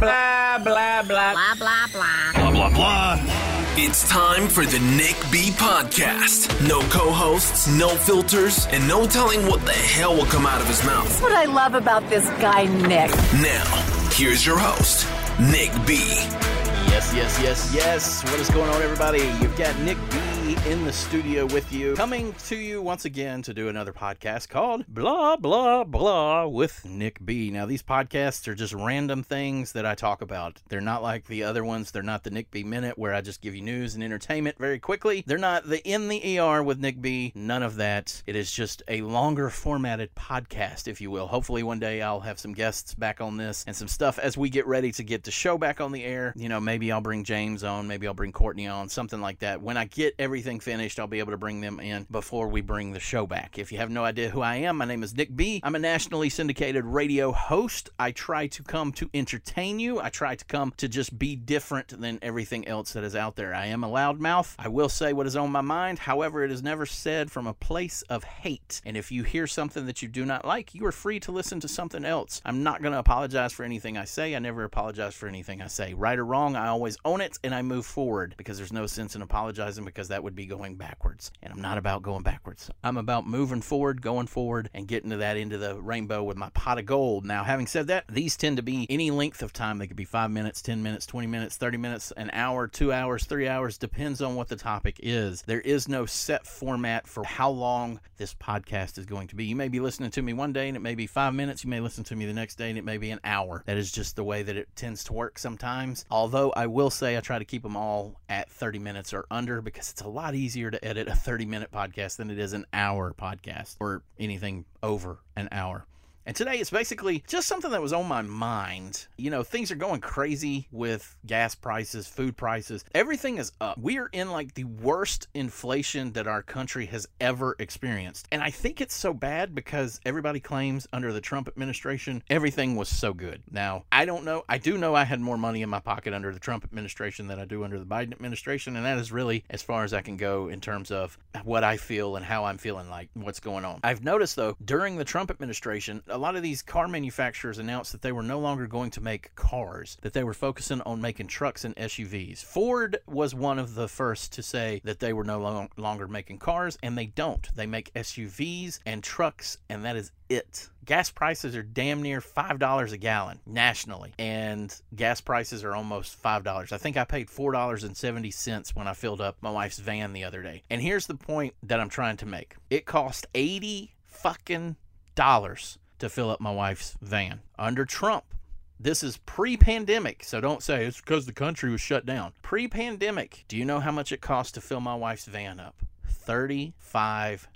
blah, blah, blah. Blah, blah, blah. Blah, blah, blah. It's time for the Nick B podcast. No co hosts, no filters, and no telling what the hell will come out of his mouth. That's What I love about this guy, Nick. Now, here's your host, Nick B. Yes, yes, yes, yes. What is going on, everybody? You've got Nick B in the studio with you, coming to you once again to do another podcast called Blah, Blah, Blah with Nick B. Now, these podcasts are just random things that I talk about. They're not like the other ones. They're not the Nick B Minute where I just give you news and entertainment very quickly. They're not the In the ER with Nick B. None of that. It is just a longer formatted podcast, if you will. Hopefully, one day I'll have some guests back on this and some stuff as we get ready to get the show back on the air. You know, maybe I'll bring James on, maybe I'll bring Courtney on, something like that. When I get everything finished, I'll be able to bring them in before we bring the show back. If you have no idea who I am, my name is Nick B. I'm a nationally syndicated radio host. I try to come to entertain you. I try to come to just be different than everything else that is out there. I am a loudmouth. I will say what is on my mind. However, it is never said from a place of hate. And if you hear something that you do not like, you are free to listen to something else. I'm not going to apologize for anything I say. I never apologize for anything I say. Right or wrong, I always own it and I move forward because there's no sense in apologizing because that would be going backwards. And I'm not about going backwards. I'm about moving forward, going forward, and getting to that end of the rainbow with my pot of gold. Now, having said that, these tend to be any length of time. They could be five minutes, 10 minutes, 20 minutes, 30 minutes, an hour, two hours, three hours, depends on what the topic is. There is no set format for how long this podcast is going to be. You may be listening to me one day and it may be five minutes. You may listen to me the next day and it may be an hour. That is just the way that it tends to work sometimes. Although I will say I try to keep them all at 30 minutes or under because it's a lot easier to edit a 30 minute podcast than it is an hour podcast or anything over an hour. And today it's basically just something that was on my mind. You know, things are going crazy with gas prices, food prices. Everything is up. We are in like the worst inflation that our country has ever experienced. And I think it's so bad because everybody claims under the Trump administration, everything was so good. Now, I don't know. I do know I had more money in my pocket under the Trump administration than I do under the Biden administration. And that is really as far as I can go in terms of what I feel and how I'm feeling like what's going on. I've noticed though, during the Trump administration, a lot of these car manufacturers announced that they were no longer going to make cars, that they were focusing on making trucks and SUVs. Ford was one of the first to say that they were no long, longer making cars, and they don't. They make SUVs and trucks, and that is it. Gas prices are damn near $5 a gallon nationally, and gas prices are almost $5. I think I paid $4.70 when I filled up my wife's van the other day. And here's the point that I'm trying to make it cost 80 fucking dollars to fill up my wife's van under Trump. This is pre pandemic, so don't say it's because the country was shut down. Pre pandemic, do you know how much it cost to fill my wife's van up? $35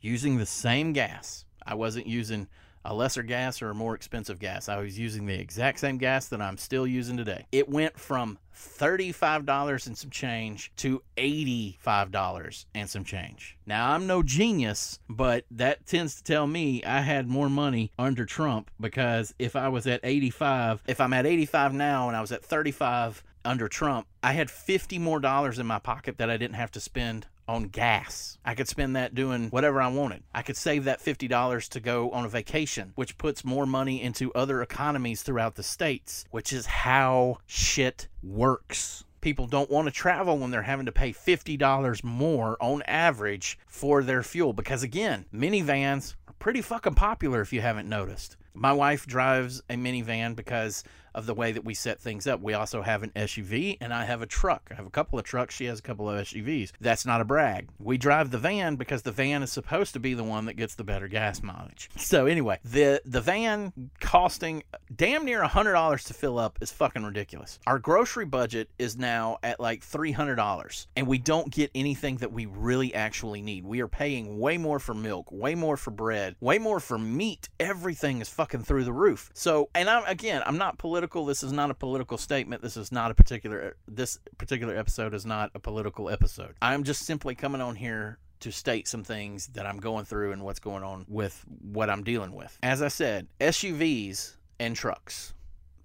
using the same gas. I wasn't using a lesser gas or a more expensive gas. I was using the exact same gas that I'm still using today. It went from $35 and some change to $85 and some change. Now, I'm no genius, but that tends to tell me I had more money under Trump because if I was at 85, if I'm at 85 now and I was at 35 under Trump, I had 50 more dollars in my pocket that I didn't have to spend on gas. I could spend that doing whatever I wanted. I could save that $50 to go on a vacation, which puts more money into other economies throughout the states, which is how shit works. People don't want to travel when they're having to pay $50 more on average for their fuel because, again, minivans are pretty fucking popular if you haven't noticed. My wife drives a minivan because of the way that we set things up. We also have an SUV and I have a truck. I have a couple of trucks. She has a couple of SUVs. That's not a brag. We drive the van because the van is supposed to be the one that gets the better gas mileage. So anyway, the the van costing damn near $100 to fill up is fucking ridiculous. Our grocery budget is now at like $300 and we don't get anything that we really actually need. We are paying way more for milk, way more for bread, way more for meat. Everything is fucking through the roof. So, and I'm again, I'm not political. This is not a political statement. This is not a particular. This particular episode is not a political episode. I'm just simply coming on here to state some things that I'm going through and what's going on with what I'm dealing with. As I said, SUVs and trucks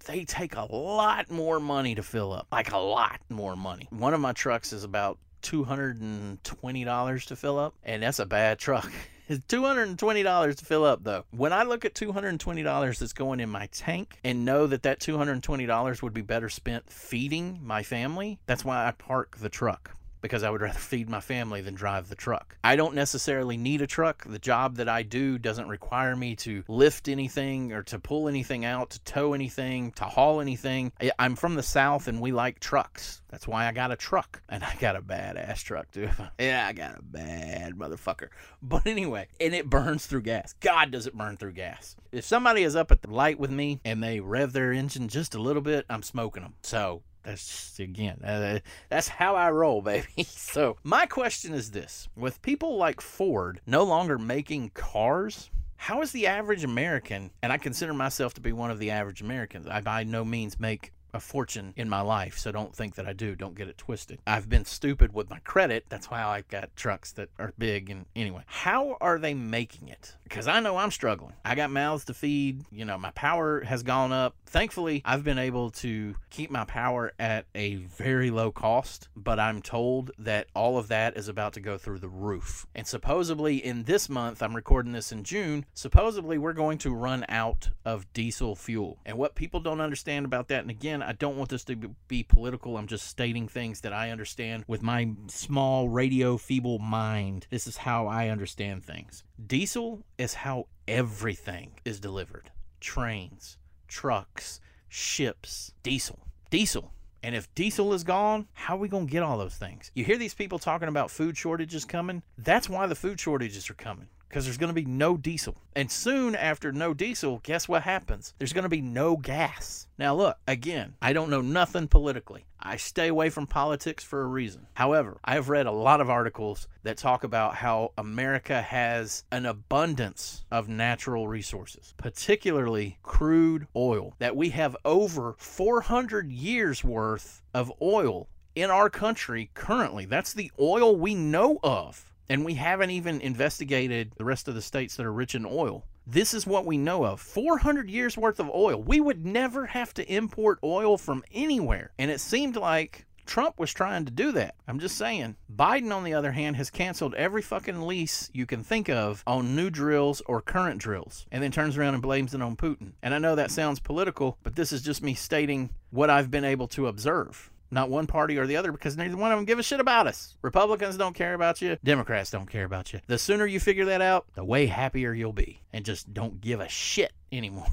they take a lot more money to fill up. Like a lot more money. One of my trucks is about $220 to fill up, and that's a bad truck. $220 to fill up, though. When I look at $220 that's going in my tank and know that that $220 would be better spent feeding my family, that's why I park the truck because I would rather feed my family than drive the truck. I don't necessarily need a truck. The job that I do doesn't require me to lift anything or to pull anything out, to tow anything, to haul anything. I'm from the South and we like trucks. That's why I got a truck. And I got a badass truck, too. yeah, I got a bad motherfucker. But anyway, and it burns through gas. God, does it burn through gas. If somebody is up at the light with me and they rev their engine just a little bit, I'm smoking them. So that's again, uh, that's how I roll, baby. So, my question is this with people like Ford no longer making cars, how is the average American, and I consider myself to be one of the average Americans, I by no means make a fortune in my life, so don't think that I do. Don't get it twisted. I've been stupid with my credit. That's why I got trucks that are big. And anyway, how are they making it? Because I know I'm struggling. I got mouths to feed. You know, my power has gone up. Thankfully, I've been able to keep my power at a very low cost, but I'm told that all of that is about to go through the roof. And supposedly, in this month, I'm recording this in June, supposedly we're going to run out of diesel fuel. And what people don't understand about that, and again, I don't want this to be political. I'm just stating things that I understand with my small radio feeble mind. This is how I understand things. Diesel is how everything is delivered trains, trucks, ships, diesel. Diesel. And if diesel is gone, how are we going to get all those things? You hear these people talking about food shortages coming? That's why the food shortages are coming because there's going to be no diesel. And soon after no diesel, guess what happens? There's going to be no gas. Now, look, again, I don't know nothing politically. I stay away from politics for a reason. However, I have read a lot of articles that talk about how America has an abundance of natural resources, particularly crude oil, that we have over 400 years worth of oil in our country currently. That's the oil we know of. And we haven't even investigated the rest of the states that are rich in oil. This is what we know of 400 years worth of oil. We would never have to import oil from anywhere. And it seemed like Trump was trying to do that. I'm just saying. Biden, on the other hand, has canceled every fucking lease you can think of on new drills or current drills, and then turns around and blames it on Putin. And I know that sounds political, but this is just me stating what I've been able to observe not one party or the other because neither one of them give a shit about us. Republicans don't care about you. Democrats don't care about you. The sooner you figure that out, the way happier you'll be and just don't give a shit anymore.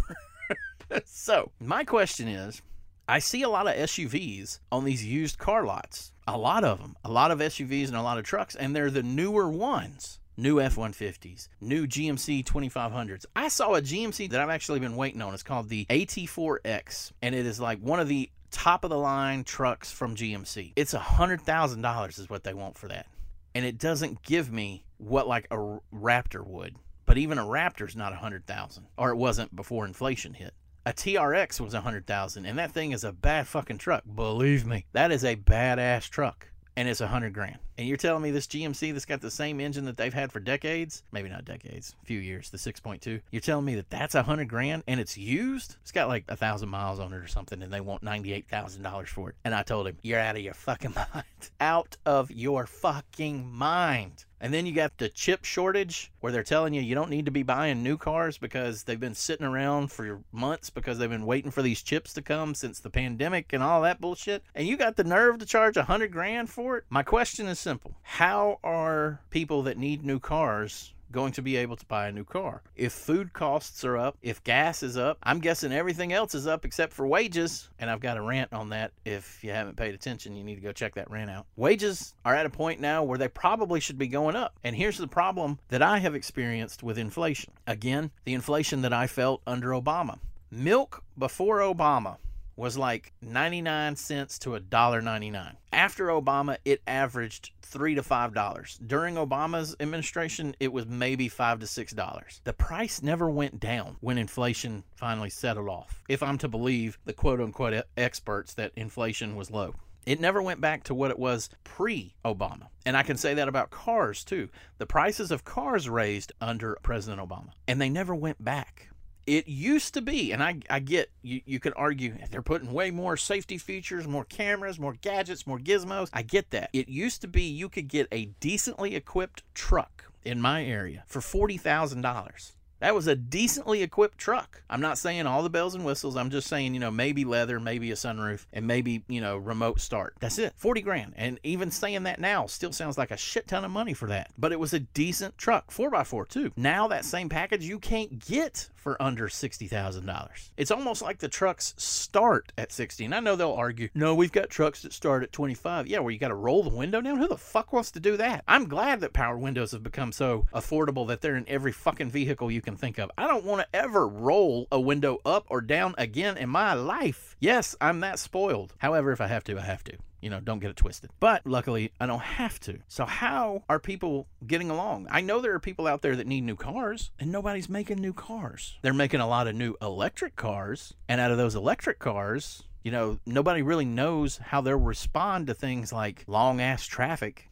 so, my question is I see a lot of SUVs on these used car lots. A lot of them. A lot of SUVs and a lot of trucks, and they're the newer ones new F 150s, new GMC 2500s. I saw a GMC that I've actually been waiting on. It's called the AT4X, and it is like one of the top of the line trucks from GMC. It's a hundred thousand dollars is what they want for that, and it doesn't give me what like a Raptor would. But even a Raptor's not a hundred thousand, or it wasn't before inflation hit. A TRX was a hundred thousand, and that thing is a bad fucking truck. Believe me, that is a badass truck, and it's a hundred grand. And you're telling me this GMC that's got the same engine that they've had for decades, maybe not decades, a few years, the 6.2. You're telling me that that's a hundred grand and it's used? It's got like a thousand miles on it or something, and they want ninety-eight thousand dollars for it. And I told him, "You're out of your fucking mind. out of your fucking mind." And then you got the chip shortage where they're telling you you don't need to be buying new cars because they've been sitting around for months because they've been waiting for these chips to come since the pandemic and all that bullshit. And you got the nerve to charge a hundred grand for it? My question is simple. How are people that need new cars going to be able to buy a new car? If food costs are up, if gas is up, I'm guessing everything else is up except for wages. And I've got a rant on that. If you haven't paid attention, you need to go check that rant out. Wages are at a point now where they probably should be going up. And here's the problem that I have experienced with inflation. Again, the inflation that I felt under Obama. Milk before Obama was like 99 cents to a dollar 99. After Obama, it averaged 3 to 5 dollars. During Obama's administration, it was maybe 5 to 6 dollars. The price never went down when inflation finally settled off. If I'm to believe the quote unquote experts that inflation was low. It never went back to what it was pre Obama. And I can say that about cars too. The prices of cars raised under President Obama, and they never went back it used to be, and I, I get you, you could argue they're putting way more safety features, more cameras, more gadgets, more gizmos. I get that. It used to be you could get a decently equipped truck in my area for $40,000. That was a decently equipped truck. I'm not saying all the bells and whistles. I'm just saying, you know, maybe leather, maybe a sunroof, and maybe, you know, remote start. That's it. 40 grand. And even saying that now still sounds like a shit ton of money for that. But it was a decent truck. 4x4 too. Now that same package you can't get for under $60,000. It's almost like the trucks start at 60. And I know they'll argue, no, we've got trucks that start at 25. Yeah, where you got to roll the window down. Who the fuck wants to do that? I'm glad that power windows have become so affordable that they're in every fucking vehicle you can think of. I don't want to ever roll a window up or down again in my life. Yes, I'm that spoiled. However, if I have to, I have to. You know, don't get it twisted. But luckily, I don't have to. So, how are people getting along? I know there are people out there that need new cars, and nobody's making new cars. They're making a lot of new electric cars, and out of those electric cars, you know, nobody really knows how they'll respond to things like long ass traffic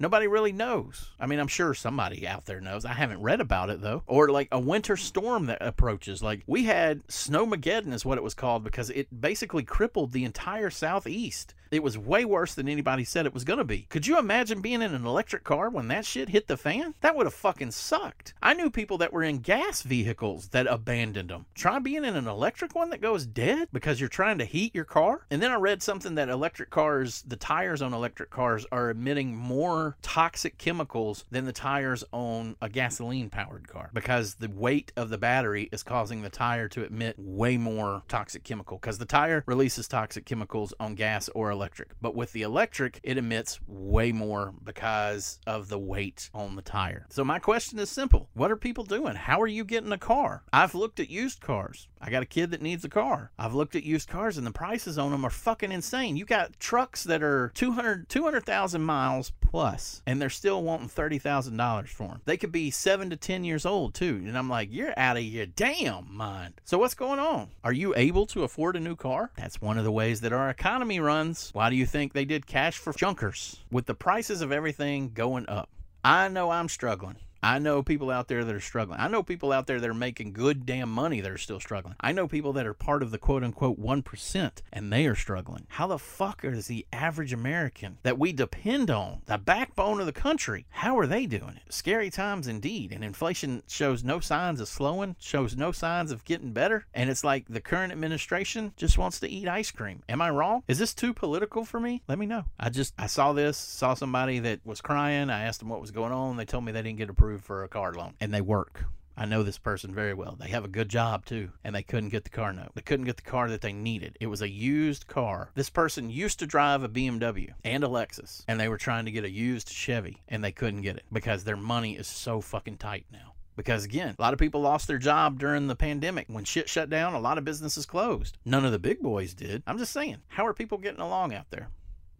Nobody really knows. I mean, I'm sure somebody out there knows. I haven't read about it though. Or like a winter storm that approaches. Like we had Snowmageddon is what it was called because it basically crippled the entire southeast. It was way worse than anybody said it was going to be. Could you imagine being in an electric car when that shit hit the fan? That would have fucking sucked. I knew people that were in gas vehicles that abandoned them. Try being in an electric one that goes dead because you're trying to heat your car. And then I read something that electric cars, the tires on electric cars are emitting more toxic chemicals than the tires on a gasoline powered car because the weight of the battery is causing the tire to emit way more toxic chemical because the tire releases toxic chemicals on gas or electric. But with the electric, it emits way more because of the weight on the tire. So my question is simple. What are people doing? How are you getting a car? I've looked at used cars. I got a kid that needs a car. I've looked at used cars and the prices on them are fucking insane. You got trucks that are 200 200,000 miles plus and they're still wanting $30,000 for them. They could be 7 to 10 years old too. And I'm like, "You're out of your damn mind." So what's going on? Are you able to afford a new car? That's one of the ways that our economy runs. Why do you think they did cash for junkers with the prices of everything going up? I know I'm struggling. I know people out there that are struggling. I know people out there that are making good damn money that are still struggling. I know people that are part of the quote unquote 1% and they are struggling. How the fuck is the average American that we depend on, the backbone of the country, how are they doing it? Scary times indeed. And inflation shows no signs of slowing, shows no signs of getting better. And it's like the current administration just wants to eat ice cream. Am I wrong? Is this too political for me? Let me know. I just, I saw this, saw somebody that was crying. I asked them what was going on. They told me they didn't get approved for a car loan and they work. I know this person very well. They have a good job too, and they couldn't get the car note. They couldn't get the car that they needed. It was a used car. This person used to drive a BMW and a Lexus, and they were trying to get a used Chevy, and they couldn't get it because their money is so fucking tight now. Because again, a lot of people lost their job during the pandemic. When shit shut down, a lot of businesses closed. None of the big boys did. I'm just saying, how are people getting along out there?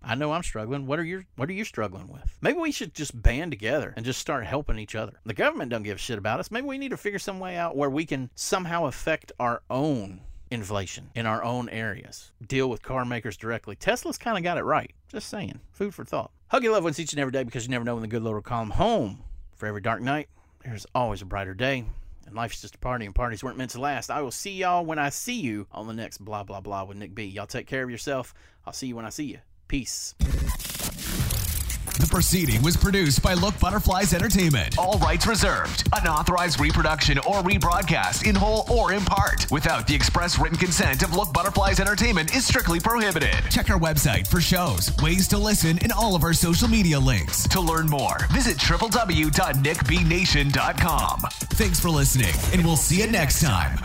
I know I'm struggling. What are you what are you struggling with? Maybe we should just band together and just start helping each other. The government don't give a shit about us. Maybe we need to figure some way out where we can somehow affect our own inflation in our own areas. Deal with car makers directly. Tesla's kind of got it right. Just saying. Food for thought. Hug your loved ones each and every day because you never know when the good Lord will call them home. For every dark night, there's always a brighter day. And life's just a party, and parties weren't meant to last. I will see y'all when I see you on the next blah blah blah with Nick B. Y'all take care of yourself. I'll see you when I see you. Peace. The proceeding was produced by Look Butterflies Entertainment. All rights reserved. Unauthorized reproduction or rebroadcast in whole or in part without the express written consent of Look Butterflies Entertainment is strictly prohibited. Check our website for shows, ways to listen, and all of our social media links. To learn more, visit www.nickbnation.com. Thanks for listening, and we'll see you next time.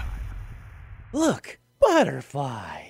Look, butterflies.